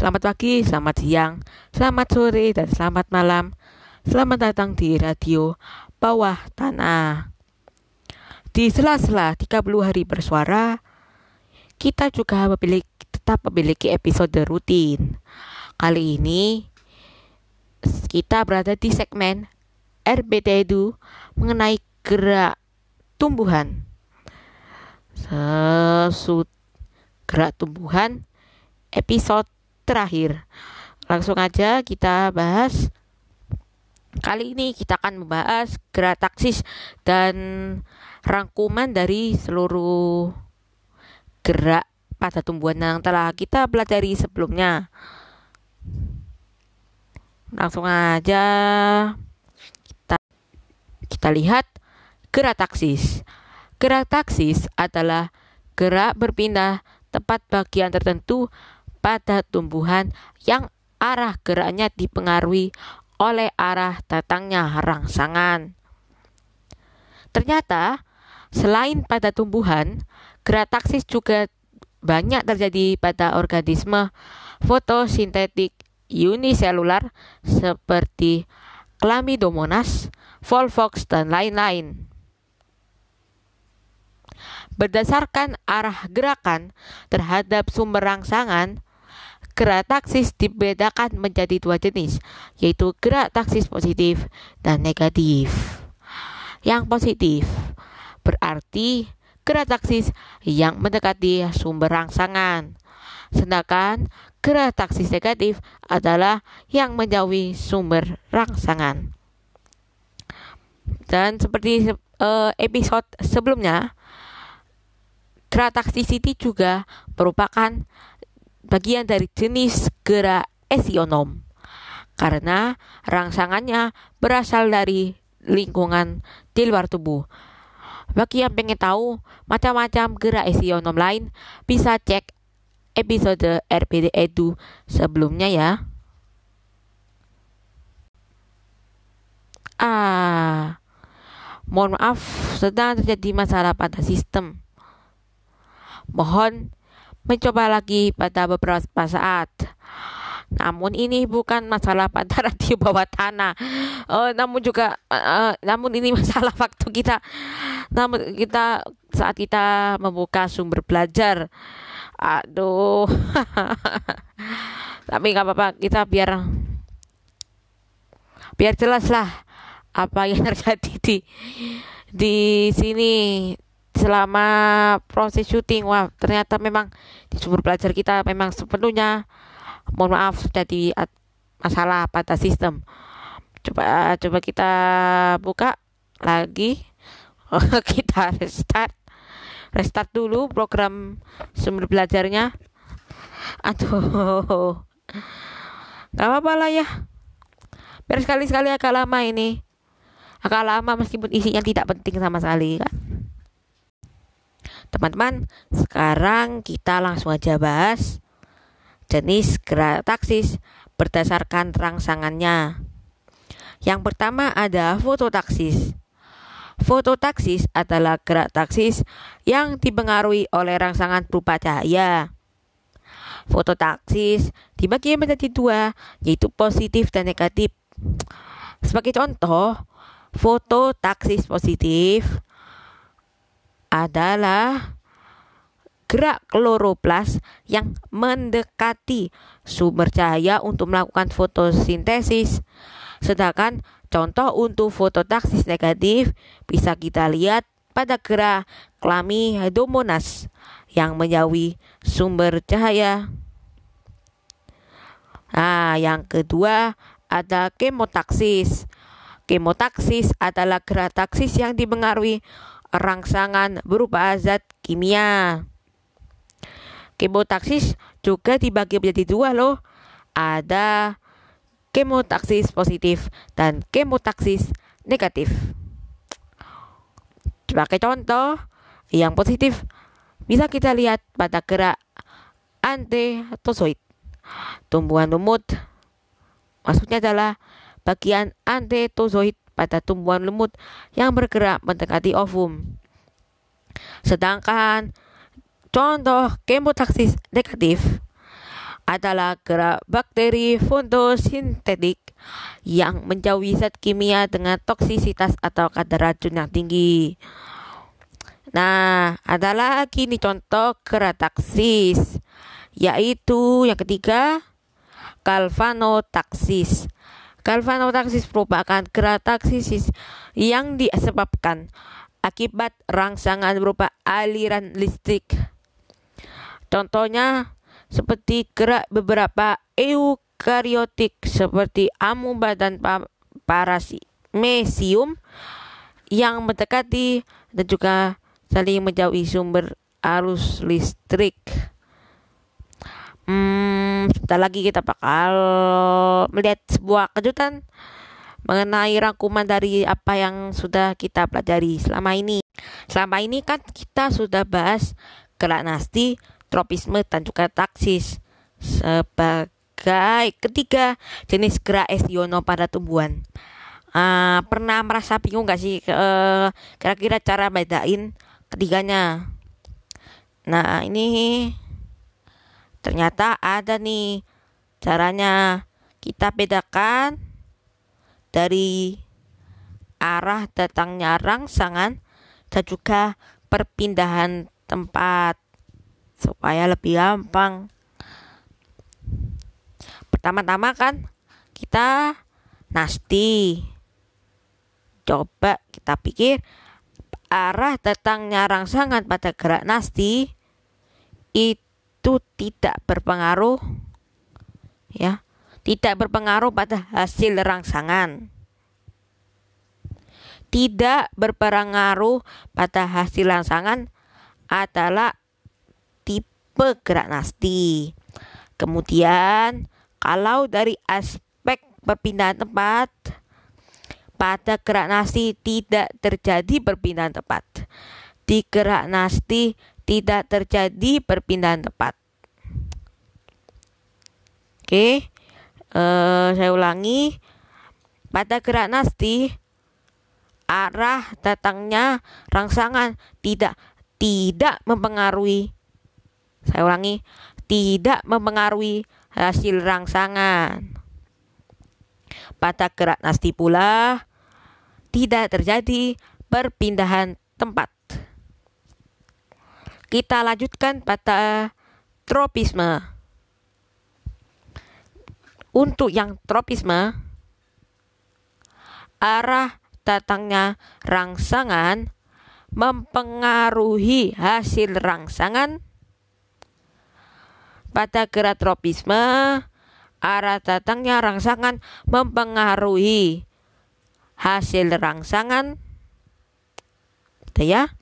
Selamat pagi, selamat siang, selamat sore, dan selamat malam. Selamat datang di radio Bawah Tanah. Di sela-sela 30 hari bersuara, kita juga memiliki, tetap memiliki episode rutin. Kali ini, kita berada di segmen RBT Edu mengenai gerak tumbuhan. Sesud gerak tumbuhan episode terakhir. Langsung aja kita bahas. Kali ini kita akan membahas gerak taksis dan rangkuman dari seluruh gerak pada tumbuhan yang telah kita pelajari sebelumnya. Langsung aja kita kita lihat gerak taksis. Gerak taksis adalah gerak berpindah tepat bagian tertentu pada tumbuhan yang arah geraknya dipengaruhi oleh arah datangnya rangsangan. Ternyata, selain pada tumbuhan, gerak taksis juga banyak terjadi pada organisme fotosintetik uniselular seperti Chlamydomonas, Volvox, dan lain-lain. Berdasarkan arah gerakan terhadap sumber rangsangan, gerak taksis dibedakan menjadi dua jenis, yaitu gerak taksis positif dan negatif. Yang positif berarti gerak taksis yang mendekati sumber rangsangan, sedangkan gerak taksis negatif adalah yang menjauhi sumber rangsangan. Dan seperti uh, episode sebelumnya, Grataxicity juga merupakan bagian dari jenis gerak esionom karena rangsangannya berasal dari lingkungan di luar tubuh. Bagi yang pengen tahu macam-macam gerak esionom lain, bisa cek episode RPD Edu sebelumnya ya. Ah, mohon maaf, sedang terjadi masalah pada sistem. Mohon mencoba lagi pada beberapa saat. Namun ini bukan masalah pada radio bawah tanah. Uh, namun juga uh, namun ini masalah waktu kita. Namun kita saat kita membuka sumber belajar. Aduh. Tapi nggak apa-apa, kita biar biar jelas lah apa yang terjadi di di sini selama proses syuting wah ternyata memang di sumber belajar kita memang sepenuhnya mohon maaf jadi masalah pada sistem. Coba coba kita buka lagi. Kita restart. Restart dulu program sumber belajarnya. Aduh. Nggak apa-apa lah ya. Biar sekali-sekali agak lama ini. Agak lama meskipun isinya tidak penting sama sekali kan Teman-teman, sekarang kita langsung aja bahas jenis gerak taksis berdasarkan rangsangannya. Yang pertama ada fototaksis. Fototaksis adalah gerak taksis yang dipengaruhi oleh rangsangan berupa cahaya. Fototaksis dibagi menjadi dua, yaitu positif dan negatif. Sebagai contoh, fototaksis positif adalah gerak kloroplas yang mendekati sumber cahaya untuk melakukan fotosintesis. Sedangkan contoh untuk fototaksis negatif bisa kita lihat pada gerak Chlamydomonas yang menjauhi sumber cahaya. Nah, yang kedua ada kemotaksis. Kemotaksis adalah gerak taksis yang dipengaruhi rangsangan berupa zat kimia. Kemotaksis juga dibagi menjadi dua loh. Ada kemotaksis positif dan kemotaksis negatif. Sebagai contoh, yang positif bisa kita lihat pada gerak antetozoid. Tumbuhan lumut maksudnya adalah bagian antetozoid pada tumbuhan lumut yang bergerak mendekati ovum. Sedangkan contoh kemotaksis negatif adalah gerak bakteri fotosintetik yang menjauhi zat kimia dengan toksisitas atau kadar racun yang tinggi. Nah, adalah kini contoh gerak taksis, yaitu yang ketiga, galvanotaksis. Galvanotaksis merupakan gerak taksis yang disebabkan akibat rangsangan berupa aliran listrik. Contohnya seperti gerak beberapa eukariotik seperti amuba dan parasimesium yang mendekati dan juga saling menjauhi sumber arus listrik. Hmm, sebentar lagi kita bakal melihat sebuah kejutan mengenai rangkuman dari apa yang sudah kita pelajari selama ini. Selama ini kan kita sudah bahas gerak nasti, tropisme, dan juga taksis sebagai ketiga jenis gerak esiono pada tumbuhan. Uh, pernah merasa bingung gak sih kira kira-kira cara bedain ketiganya? Nah ini ternyata ada nih caranya kita bedakan dari arah datangnya rangsangan dan juga perpindahan tempat supaya lebih gampang. Pertama-tama kan kita nasti. Coba kita pikir arah datangnya rangsangan pada gerak nasti itu tidak berpengaruh ya, tidak berpengaruh pada hasil rangsangan. Tidak berpengaruh pada hasil rangsangan adalah tipe gerak nasti. Kemudian kalau dari aspek perpindahan tempat pada gerak nasti tidak terjadi perpindahan tempat. Di gerak nasti tidak terjadi perpindahan tempat. Oke, uh, saya ulangi. Pada gerak nasti arah datangnya rangsangan tidak tidak mempengaruhi saya ulangi, tidak mempengaruhi hasil rangsangan. Pada gerak nasti pula tidak terjadi perpindahan tempat. Kita lanjutkan pada tropisme. Untuk yang tropisme, arah datangnya rangsangan mempengaruhi hasil rangsangan pada gerak tropisme, arah datangnya rangsangan mempengaruhi hasil rangsangan. Gitu ya.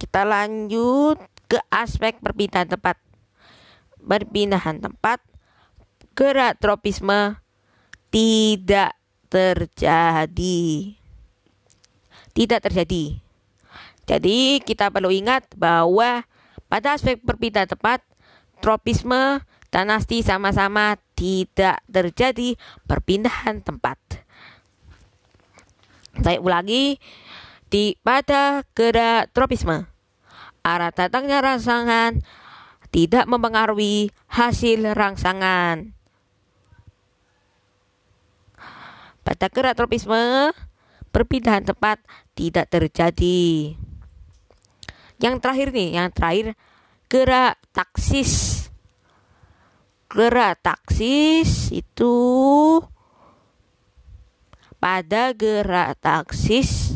Kita lanjut ke aspek perpindahan tempat. Perpindahan tempat gerak tropisme tidak terjadi. Tidak terjadi. Jadi kita perlu ingat bahwa pada aspek perpindahan tempat tropisme dan nasti sama-sama tidak terjadi perpindahan tempat. Saya ulangi, di pada gerak tropisme, arah datangnya rangsangan tidak mempengaruhi hasil rangsangan. Pada gerak tropisme, perpindahan tempat tidak terjadi. Yang terakhir nih, yang terakhir gerak taksis gerak taksis itu pada gerak taksis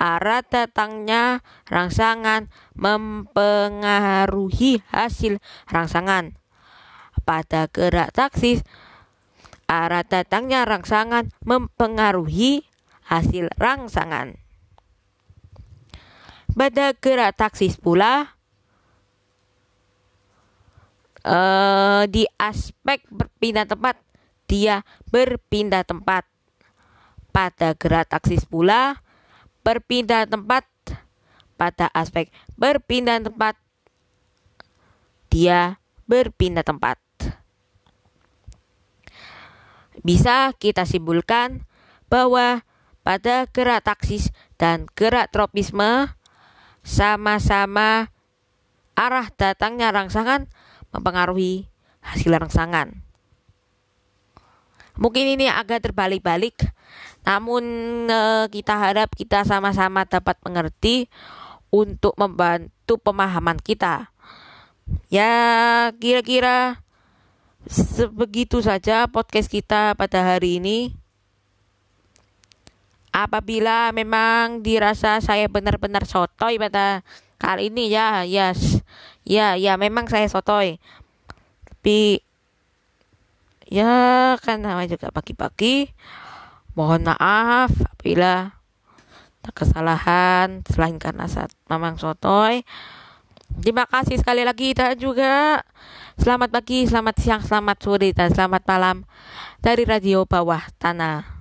arah datangnya rangsangan mempengaruhi hasil rangsangan. Pada gerak taksis arah datangnya rangsangan mempengaruhi hasil rangsangan. Pada gerak taksis pula uh, di aspek berpindah tempat dia berpindah tempat. Pada gerak taksis pula berpindah tempat pada aspek berpindah tempat dia berpindah tempat bisa kita simpulkan bahwa pada gerak taksis dan gerak tropisme sama-sama arah datangnya rangsangan mempengaruhi hasil rangsangan. Mungkin ini agak terbalik-balik, namun eh, kita harap kita sama-sama dapat mengerti untuk membantu pemahaman kita. Ya, kira-kira sebegitu saja podcast kita pada hari ini. Apabila memang dirasa saya benar-benar sotoy pada kali ini ya, yes. Ya, ya memang saya sotoy. Tapi ya kan namanya juga pagi-pagi. Mohon maaf apabila ada kesalahan selain karena saat memang sotoy. Terima kasih sekali lagi dan juga selamat pagi, selamat siang, selamat sore dan selamat malam dari Radio Bawah Tanah.